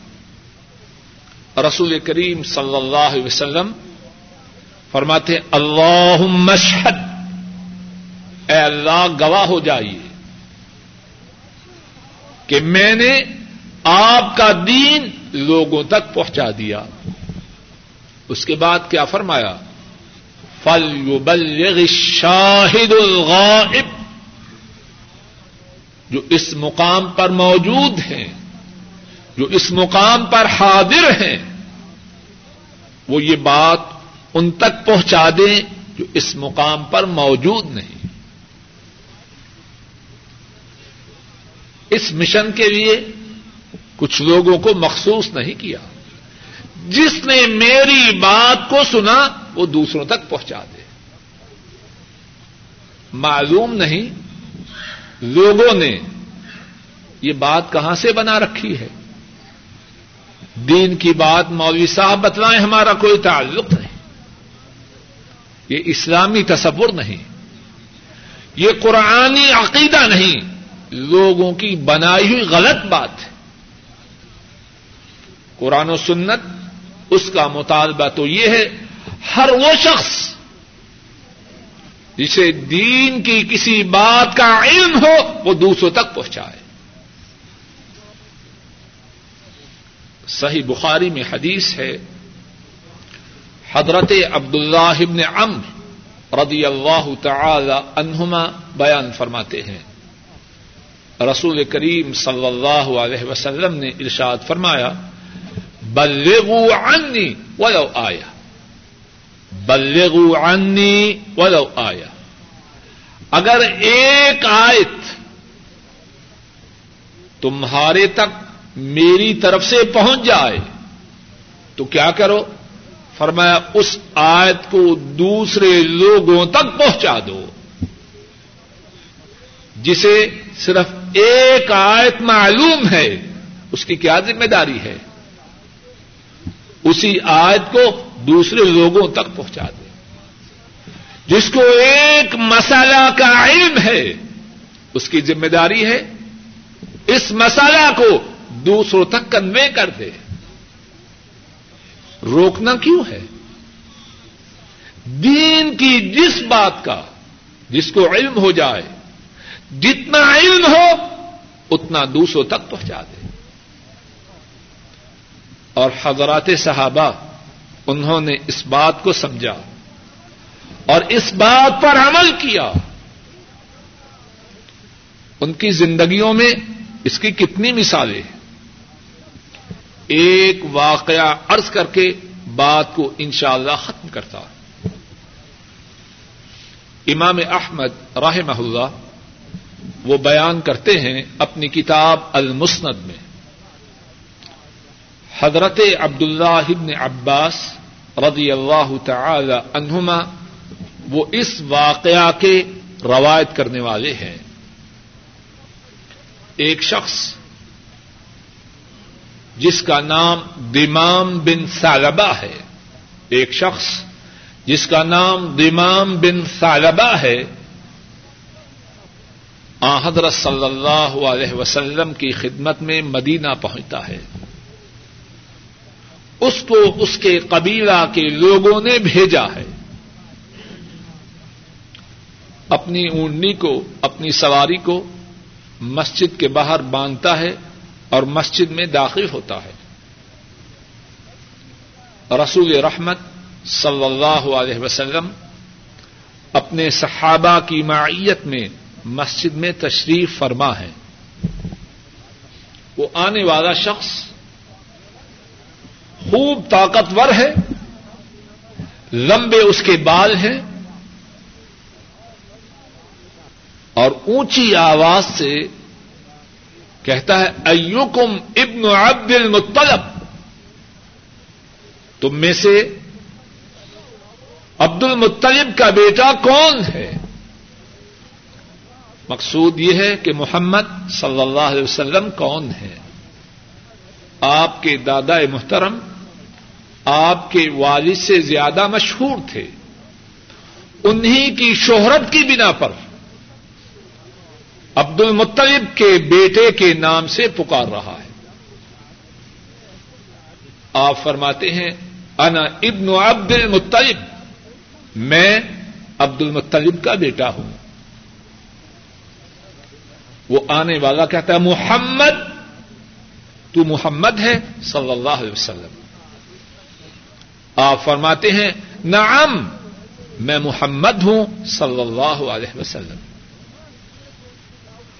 Speaker 1: رسول کریم صلی اللہ علیہ وسلم فرماتے اللہ مشہد اے اللہ، گواہ ہو جائیے کہ میں نے آپ کا دین لوگوں تک پہنچا دیا۔ اس کے بعد کیا فرمایا؟ فل شاہد الغائب۔ جو اس مقام پر موجود ہیں جو اس مقام پر حاضر ہیں، وہ یہ بات ان تک پہنچا دیں جو اس مقام پر موجود نہیں۔ اس مشن کے لیے کچھ لوگوں کو مخصوص نہیں کیا۔ جس نے میری بات کو سنا، وہ دوسروں تک پہنچا دے۔ معلوم نہیں لوگوں نے یہ بات کہاں سے بنا رکھی ہے۔ دین کی بات مولوی صاحب بتلائیں، ہمارا کوئی تعلق نہیں۔ یہ اسلامی تصور نہیں۔ یہ قرآنی عقیدہ نہیں۔ لوگوں کی بنائی ہوئی غلط بات ہے۔ قرآن و سنت اس کا مطالبہ تو یہ ہے، ہر وہ شخص جسے دین کی کسی بات کا علم ہو، وہ دوسروں تک پہنچائے۔ صحیح بخاری میں حدیث ہے، حضرت عبد اللہ ابن امر رضی اللہ تعالی عنہما بیان فرماتے ہیں۔ رسول کریم صلی اللہ علیہ وسلم نے ارشاد فرمایا، بلغوا عنی ولو آیا بلغوا عنی ولو آیا اگر ایک آیت تمہارے تک میری طرف سے پہنچ جائے تو کیا کرو؟ فرمایا، اس آیت کو دوسرے لوگوں تک پہنچا دو۔ جسے صرف ایک آیت معلوم ہے، اس کی کیا ذمہ داری ہے؟ اسی آیت کو دوسرے لوگوں تک پہنچا دے جس کو ایک مسالہ کا علم ہے، اس کی ذمہ داری ہے۔ اس مسالہ کو دوسروں تک کنوے کر دے۔ روکنا کیوں ہے؟ دین کی جس بات کا، جس کو علم ہو جائے، جتنا علم ہو، اتنا دوسروں تک پہنچا دے۔ اور حضرات صحابہ، انہوں نے اس بات کو سمجھا اور اس بات پر عمل کیا۔ ان کی زندگیوں میں اس کی کتنی مثالیں ایک واقعہ عرض کر کے بات کو انشاءاللہ اللہ ختم کرتا امام احمد راہ اللہ وہ بیان کرتے ہیں اپنی کتاب المسند میں۔ حضرت عبد اللہ ابن عباس رضی اللہ تعالی عنہما وہ اس واقعہ کے روایت کرنے والے ہیں۔ ایک شخص جس کا نام دمام بن سالبہ ہے۔ ایک شخص جس کا نام دمام بن سالبہ ہے۔ آ، حضرت صلی اللہ علیہ وسلم کی خدمت میں مدینہ پہنچتا ہے۔ اس کو اس کے قبیلہ کے لوگوں نے بھیجا ہے۔ اپنی اونڈنی کو، اپنی سواری کو مسجد کے باہر باندھتا ہے۔ اور مسجد میں داخل ہوتا ہے۔ رسول رحمت صلی اللہ علیہ وسلم اپنے صحابہ کی معیت میں مسجد میں تشریف فرما ہے۔ وہ آنے والا شخص خوب طاقتور ہے، لمبے اس کے بال ہیں اور اونچی آواز سے کہتا ہے، ایوکم ابن عبد المطلب؟ تم میں سے عبد المطلب کا بیٹا کون ہے؟ مقصود یہ ہے کہ محمد صلی اللہ علیہ وسلم کون ہے؟ آپ کے دادا محترم، آپ کے والد سے زیادہ مشہور تھے، انہی کی شہرت کی بنا پر عبد المطلب کے بیٹے کے نام سے پکار رہا ہے۔ آپ فرماتے ہیں، انا ابن عبد المطلب میں عبد المطلب کا بیٹا ہوں۔ وہ آنے والا کہتا ہے، محمد، تو محمد ہے صلی اللہ علیہ وسلم۔ آپ فرماتے ہیں، نعم، میں محمد ہوں صلی اللہ علیہ وسلم۔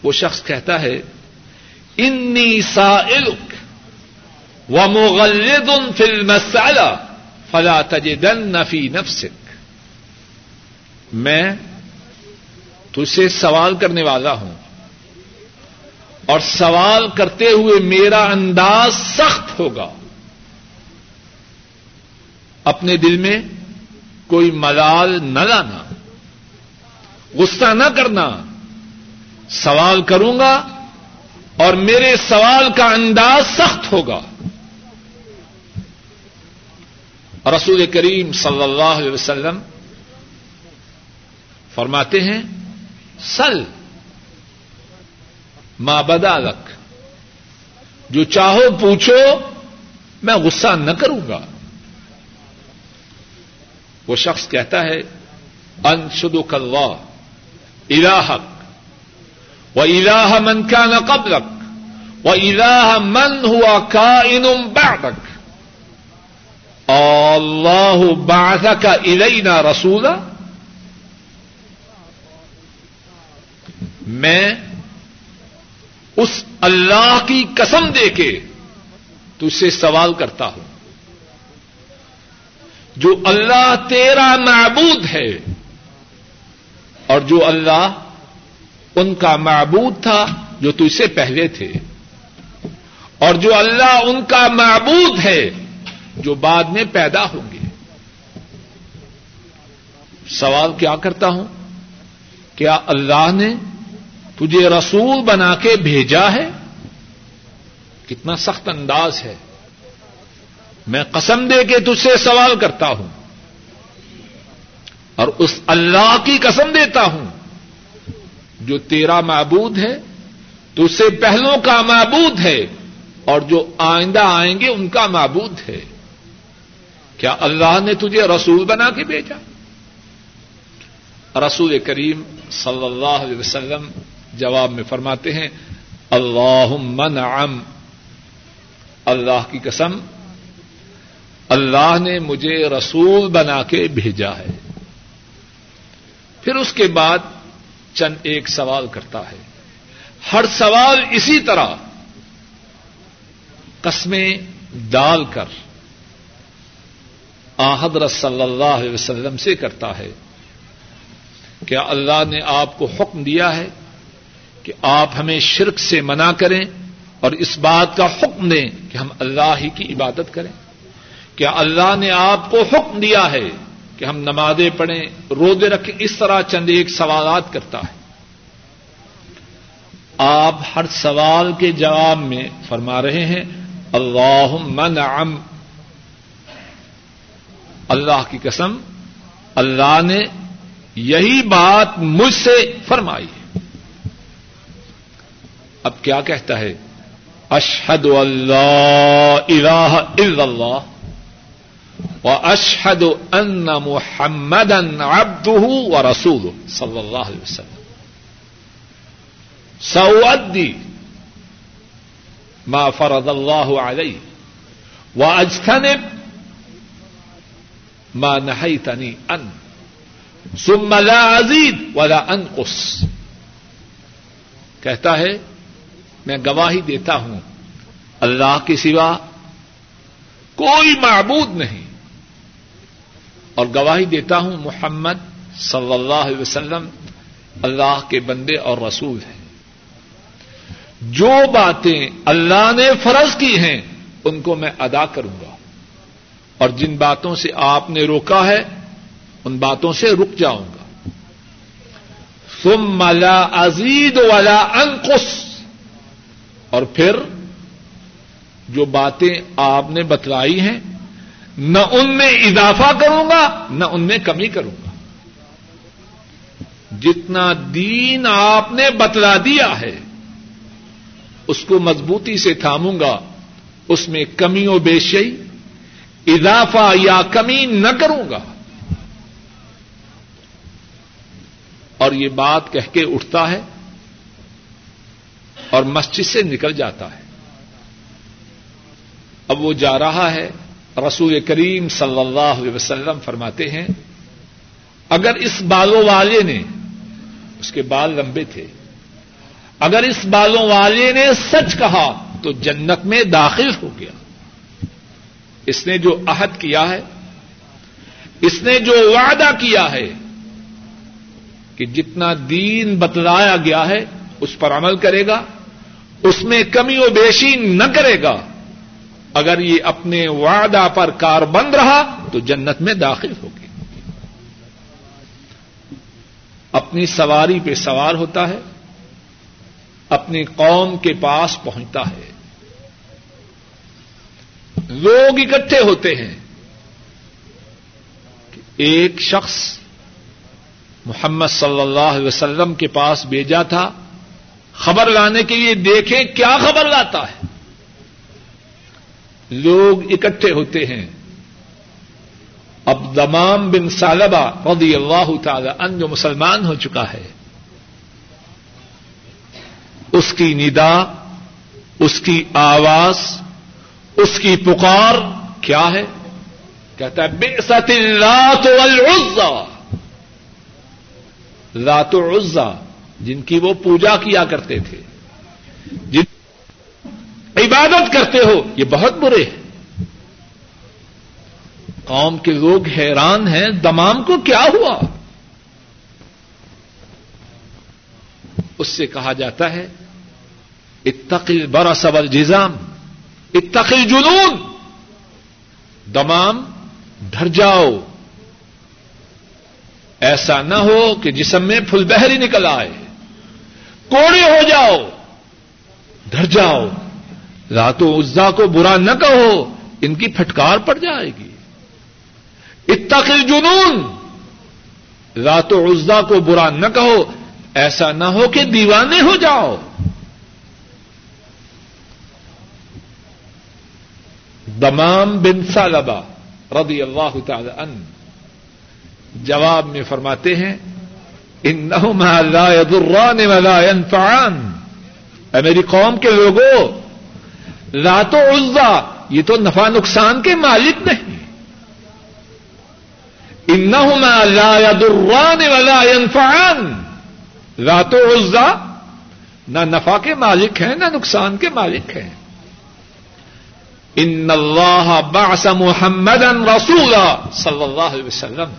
Speaker 1: وہ شخص کہتا ہے انی سائلک و مغلد ان فلم فلا تجدن نفی نفسک میں تجھ سے سوال کرنے والا ہوں اور سوال کرتے ہوئے میرا انداز سخت ہوگا۔ اپنے دل میں کوئی ملال نہ لانا، غصہ نہ کرنا سوال کروں گا اور میرے سوال کا انداز سخت ہوگا۔ رسول کریم صلی اللہ علیہ وسلم فرماتے ہیں، سل ماں بدالک جو چاہو پوچھو، میں غصہ نہ کروں گا۔ وہ شخص کہتا ہے ان شدو کلوا الاحق الاح من کا نہ قبلک و الاح من ہوا کا انم بک اللہ باغ کا الینا رسولا میں اس اللہ کی قسم دے کے تجھ سے سوال کرتا ہوں۔ جو اللہ تیرا معبود ہے اور جو اللہ ان کا معبود تھا جو تجھ سے پہلے تھے۔ اور جو اللہ ان کا معبود ہے، جو بعد میں پیدا ہوں گے۔ سوال کیا کرتا ہوں؟ کیا اللہ نے تجھے رسول بنا کے بھیجا ہے؟ کتنا سخت انداز ہے۔ میں قسم دے کے تجھ سے سوال کرتا ہوں۔ اور اس اللہ کی قسم دیتا ہوں۔ جو تیرا معبود ہے، تو اس سے پہلوں کا معبود ہے، اور جو آئندہ آئیں گے، ان کا معبود ہے۔ کیا اللہ نے تجھے رسول بنا کے بھیجا؟ رسول کریم صلی اللہ علیہ وسلم جواب میں فرماتے ہیں اللہ نعم، اللہ کی قسم، اللہ نے مجھے رسول بنا کے بھیجا ہے۔ پھر اس کے بعد چند ایک سوال کرتا ہے۔ ہر سوال اسی طرح قسمیں ڈال کر آحدر صلی اللہ علیہ وسلم سے کرتا ہے۔ کیا اللہ نے آپ کو حکم دیا ہے کہ آپ ہمیں شرک سے منع کریں اور اس بات کا حکم دیں کہ ہم اللہ ہی کی عبادت کریں؟ کیا اللہ نے آپ کو حکم دیا ہے کہ ہم نمازیں پڑھیں، روزے رکھیں، اس طرح چند ایک سوالات کرتا ہے آپ ہر سوال کے جواب میں فرما رہے ہیں اللہ نعم اللہ کی قسم، اللہ نے یہی بات مجھ سے فرمائی اب کیا کہتا ہے؟ اشحد اللہ الہ الا اللہ و اشحد ان محمد عبده و رسول صلی اللہ علیہ وسلم. سعودی ما فرض اللہ علیہ و ما نہیتنی ان ثم لا ازید ولا انقص کہتا ہے، میں گواہی دیتا ہوں، اللہ کے سوا کوئی معبود نہیں۔ اور گواہی دیتا ہوں محمد صلی اللہ علیہ وسلم اللہ کے بندے اور رسول ہیں۔ جو باتیں اللہ نے فرض کی ہیں، ان کو میں ادا کروں گا۔ اور جن باتوں سے آپ نے روکا ہے، ان باتوں سے رک جاؤں گا۔ ثم لا ازید والا انکش اور پھر جو باتیں آپ نے بتلائی ہیں نہ ان میں اضافہ کروں گا، نہ ان میں کمی کروں گا۔ جتنا دین آپ نے بتلا دیا ہے، اس کو مضبوطی سے تھاموں گا، اس میں کمی و بیشی اضافہ یا کمی نہ کروں گا۔ اور یہ بات کہہ کے اٹھتا ہے اور مسجد سے نکل جاتا ہے۔ اب وہ جا رہا ہے رسول کریم صلی اللہ علیہ وسلم فرماتے ہیں، اگر اس بالوں والے نے، اس کے بال لمبے تھے، اگر اس بالوں والے نے سچ کہا، تو جنت میں داخل ہو گیا۔ اس نے جو عہد کیا ہے، اس نے جو وعدہ کیا ہے، کہ جتنا دین بتلایا گیا ہے، اس پر عمل کرے گا، اس میں کمی و بیشی نہ کرے گا۔ اگر یہ اپنے وعدہ پر کار بند رہا تو جنت میں داخل ہوگی۔ اپنی سواری پہ سوار ہوتا ہے، اپنی قوم کے پاس پہنچتا ہے۔ لوگ اکٹھے ہوتے ہیں ایک شخص محمد صلی اللہ علیہ وسلم کے پاس بھیجا تھا، خبر لانے کے لیے دیکھیں کیا خبر لاتا ہے۔ لوگ اکٹھے ہوتے ہیں۔ اب دمام بن سالبہ رضی اللہ تعالی ان جو مسلمان ہو چکا ہے، اس کی ندا، اس کی آواز، اس کی پکار کیا ہے؟ کہتا ہے بے ست رات رات عزا جن کی وہ پوجا کیا کرتے تھے۔ جن عبادت کرتے ہو، یہ بہت برے ہیں۔ قوم کے لوگ حیران ہیں، دمام کو کیا ہوا؟ اس سے کہا جاتا ہے اتقل برا سبل جزام اتقل جنون دمام ڈر جاؤ۔ ایسا نہ ہو کہ جسم میں پھل بہری نکل آئے۔ کوڑے ہو جاؤ۔ ڈر جاؤ۔ راتو عزا کو برا نہ کہو، ان کی پھٹکار پڑ جائے گی۔ اتقل جنون رات و عزا کو برا نہ کہو، ایسا نہ ہو کہ دیوانے ہو جاؤ۔ دمام بن سالبا رضی اللہ تعالی ان جواب میں فرماتے ہیں ان لا يضران ولا ينفعان اے میری قوم کے لوگوں رات و عزا، یہ تو نفع نقصان کے مالک نہیں۔ انہما لا يضران ولا ينفعان رات و عزا نہ نفع کے مالک ہیں، نہ نقصان کے مالک ہیں۔ ان اللہ بعث محمد رسولا، صلی اللہ علیہ وسلم۔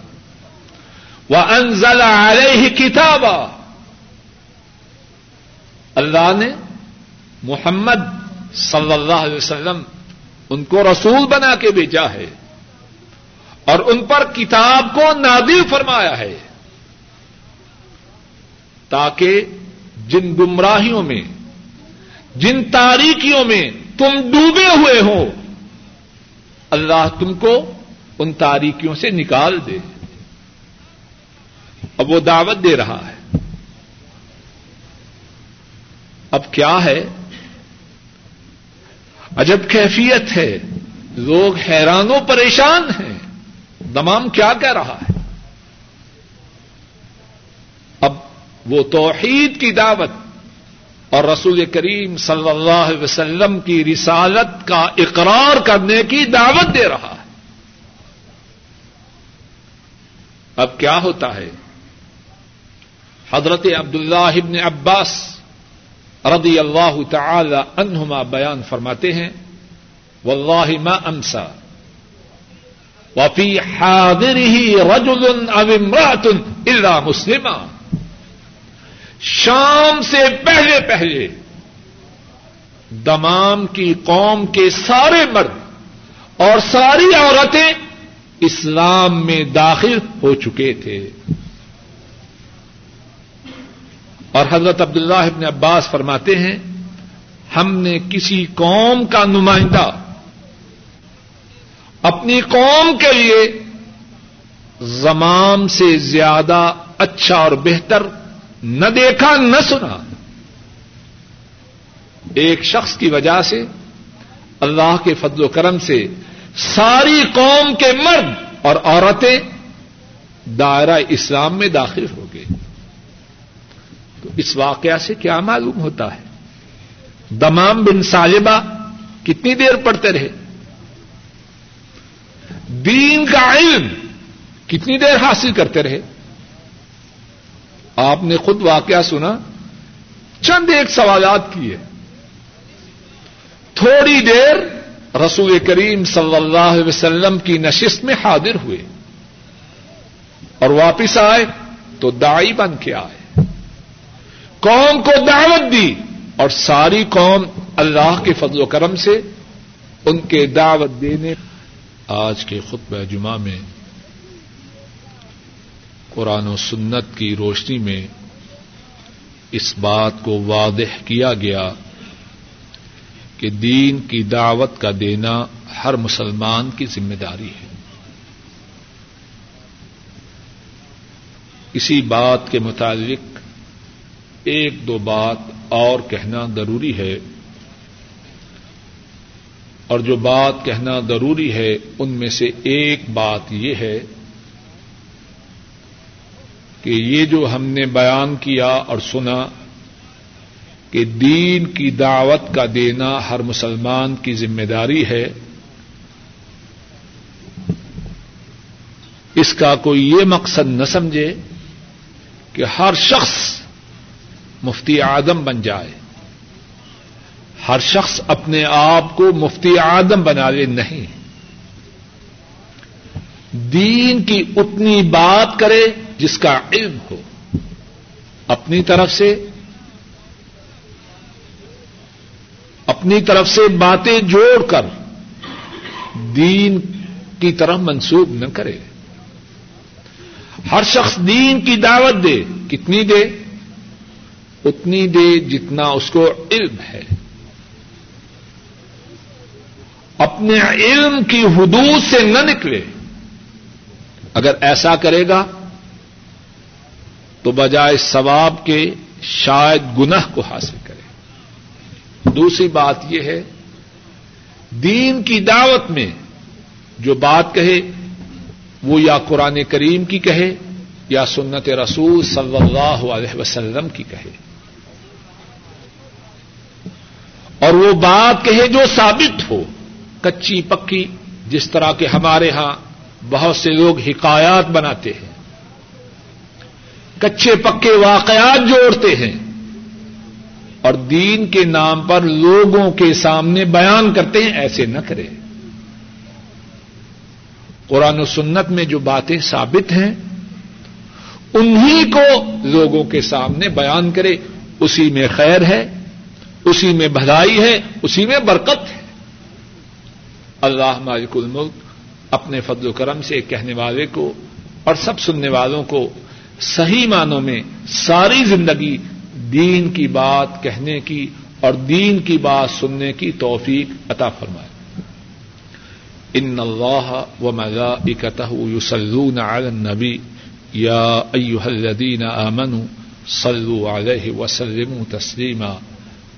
Speaker 1: وانزل علیہ کتابا۔ اللہ نے محمد صلی اللہ علیہ وسلم ان کو رسول بنا کے بھیجا ہے اور ان پر کتاب کو نادل فرمایا ہے تاکہ جن گمراہیوں میں، جن تاریکیوں میں تم ڈوبے ہوئے ہو، اللہ تم کو ان تاریکیوں سے نکال دے۔ اب وہ دعوت دے رہا ہے۔ اب کیا ہے؟ عجب کیفیت ہے۔ لوگ حیران و پریشان ہیں۔ دمام کیا کہہ رہا ہے؟ اب وہ توحید کی دعوت اور رسول کریم صلی اللہ علیہ وسلم کی رسالت کا اقرار کرنے کی دعوت دے رہا ہے۔ اب کیا ہوتا ہے؟ حضرت عبد اللہ ابن عباس رضی اللہ تعالی عنہما بیان فرماتے ہیں، واللہ ما امسا. وفی حاضره رجل او امرأة الا مسلمہ. شام سے پہلے پہلے دمام کی قوم کے سارے مرد اور ساری عورتیں اسلام میں داخل ہو چکے تھے۔ اور حضرت عبداللہ ابن عباس فرماتے ہیں، ہم نے کسی قوم کا نمائندہ اپنی قوم کے لیے زمام سے زیادہ اچھا اور بہتر نہ دیکھا نہ سنا۔ ایک شخص کی وجہ سے اللہ کے فضل و کرم سے ساری قوم کے مرد اور عورتیں دائرہ اسلام میں داخل ہو گئے۔ تو اس واقعہ سے کیا معلوم ہوتا ہے؟ دمام بن صالبہ کتنی دیر پڑھتے رہے؟ دین کا علم کتنی دیر حاصل کرتے رہے؟ آپ نے خود واقعہ سنا، چند ایک سوالات کیے۔ تھوڑی دیر رسول کریم صلی اللہ علیہ وسلم کی نشست میں حاضر ہوئے اور واپس آئے تو دائی بن کے آئے۔ قوم کو دعوت دی اور ساری قوم اللہ کے فضل و کرم سے ان کے دعوت دینے آج کے خطبہ جمعہ میں قرآن و سنت کی روشنی میں اس بات کو واضح کیا گیا کہ دین کی دعوت کا دینا ہر مسلمان کی ذمہ داری ہے۔ اسی بات کے متعلق ایک دو بات اور کہنا ضروری ہے۔ اور جو بات کہنا ضروری ہے، ان میں سے ایک بات یہ ہے کہ یہ جو ہم نے بیان کیا اور سنا کہ دین کی دعوت کا دینا ہر مسلمان کی ذمہ داری ہے، اس کا کوئی یہ مقصد نہ سمجھے کہ ہر شخص مفتی آدم بن جائے۔ ہر شخص اپنے آپ کو مفتی آدم بنا لے، نہیں۔ دین کی اتنی بات کرے جس کا علم ہو۔ اپنی طرف سے، اپنی طرف سے باتیں جوڑ کر دین کی طرف منسوب نہ کرے۔ ہر شخص دین کی دعوت دے، کتنی دے؟ اتنی دے جتنا اس کو علم ہے۔ اپنے علم کی حدود سے نہ نکلے۔ اگر ایسا کرے گا، تو بجائے ثواب کے شاید گناہ کو حاصل کرے۔ دوسری بات یہ ہے، دین کی دعوت میں جو بات کہے، وہ یا قرآن کریم کی کہے، یا سنت رسول صلی اللہ علیہ وسلم کی کہے۔ اور وہ بات کہے جو ثابت ہو۔ کچی پکی، جس طرح کے ہمارے ہاں بہت سے لوگ حکایات بناتے ہیں۔ کچے پکے واقعات جوڑتے ہیں۔ اور دین کے نام پر لوگوں کے سامنے بیان کرتے ہیں، ایسے نہ کرے قرآن و سنت میں جو باتیں ثابت ہیں، انہی کو لوگوں کے سامنے بیان کرے، اسی میں خیر ہے۔ اسی میں بھلائی ہے، اسی میں برکت ہے۔ اللہ مالک الملک اپنے فضل و کرم سے کہنے والے کو اور سب سننے والوں کو صحیح معنوں میں ساری زندگی دین کی بات کہنے کی اور دین کی بات سننے کی توفیق عطا فرمائے۔ ان اللہ و مزا اکتہ یوسلون علی النبی۔ یا ایها الذین آمنوا صلوا علیہ وسلموا تسلیما۔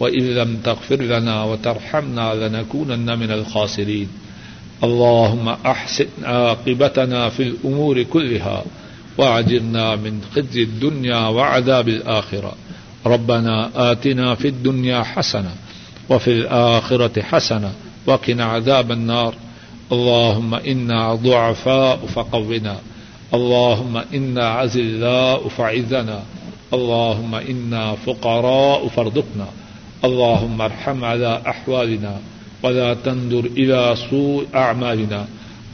Speaker 1: وإن لم تغفر لنا وترحمنا لنكونن من الخاسرين. اللهم أحسن عاقبتنا في الأمور كلها وعجرنا من خزي الدنيا وعذاب الآخرة. ربنا آتنا في الدنيا حسنة وفي الآخرة حسنة وقنا عذاب النار. اللهم إنا ضعفاء فقونا. اللهم إنا عزلاء فعذنا اللهم إنا فقراء فارزقنا. اللهم ارحم على أحوالنا ولا تنظر إلى سوء أعمالنا.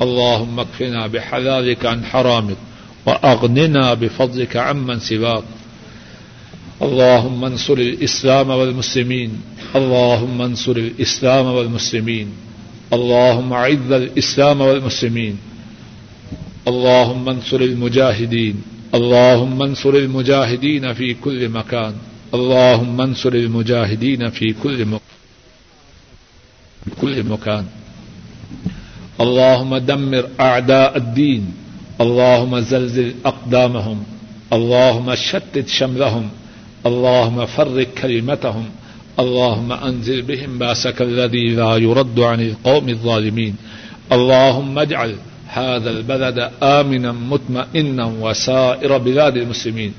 Speaker 1: اللهم اكفنا بحلالك عن حرامك وأغننا بفضلك عمن سواك. اللهم انصر الإسلام والمسلمين. اللهم انصر الإسلام والمسلمين. اللهم عز الإسلام والمسلمين. اللهم انصر المجاهدين. اللهم انصر المجاهدين في كل مكان. اللهم انصر المجاهدين في كل مكان كل مكان. اللهم دمر أعداء الدين. اللهم زلزل أقدامهم اللهم شتت شملهم. اللهم فرق كلمتهم. اللهم أنزل بهم باسك الذي لا يرد عن القوم الظالمين. اللهم اجعل هذا البلد آمنا مطمئنا وسائر بلاد المسلمين.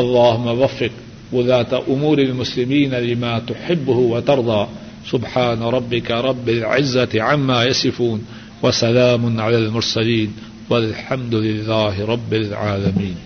Speaker 1: اللهم وفق وذات امور المسلمين لما تحبه وترضى. سبحان ربك رب العزة عما يصفون وسلام على المرسلين والحمد لله رب العالمين.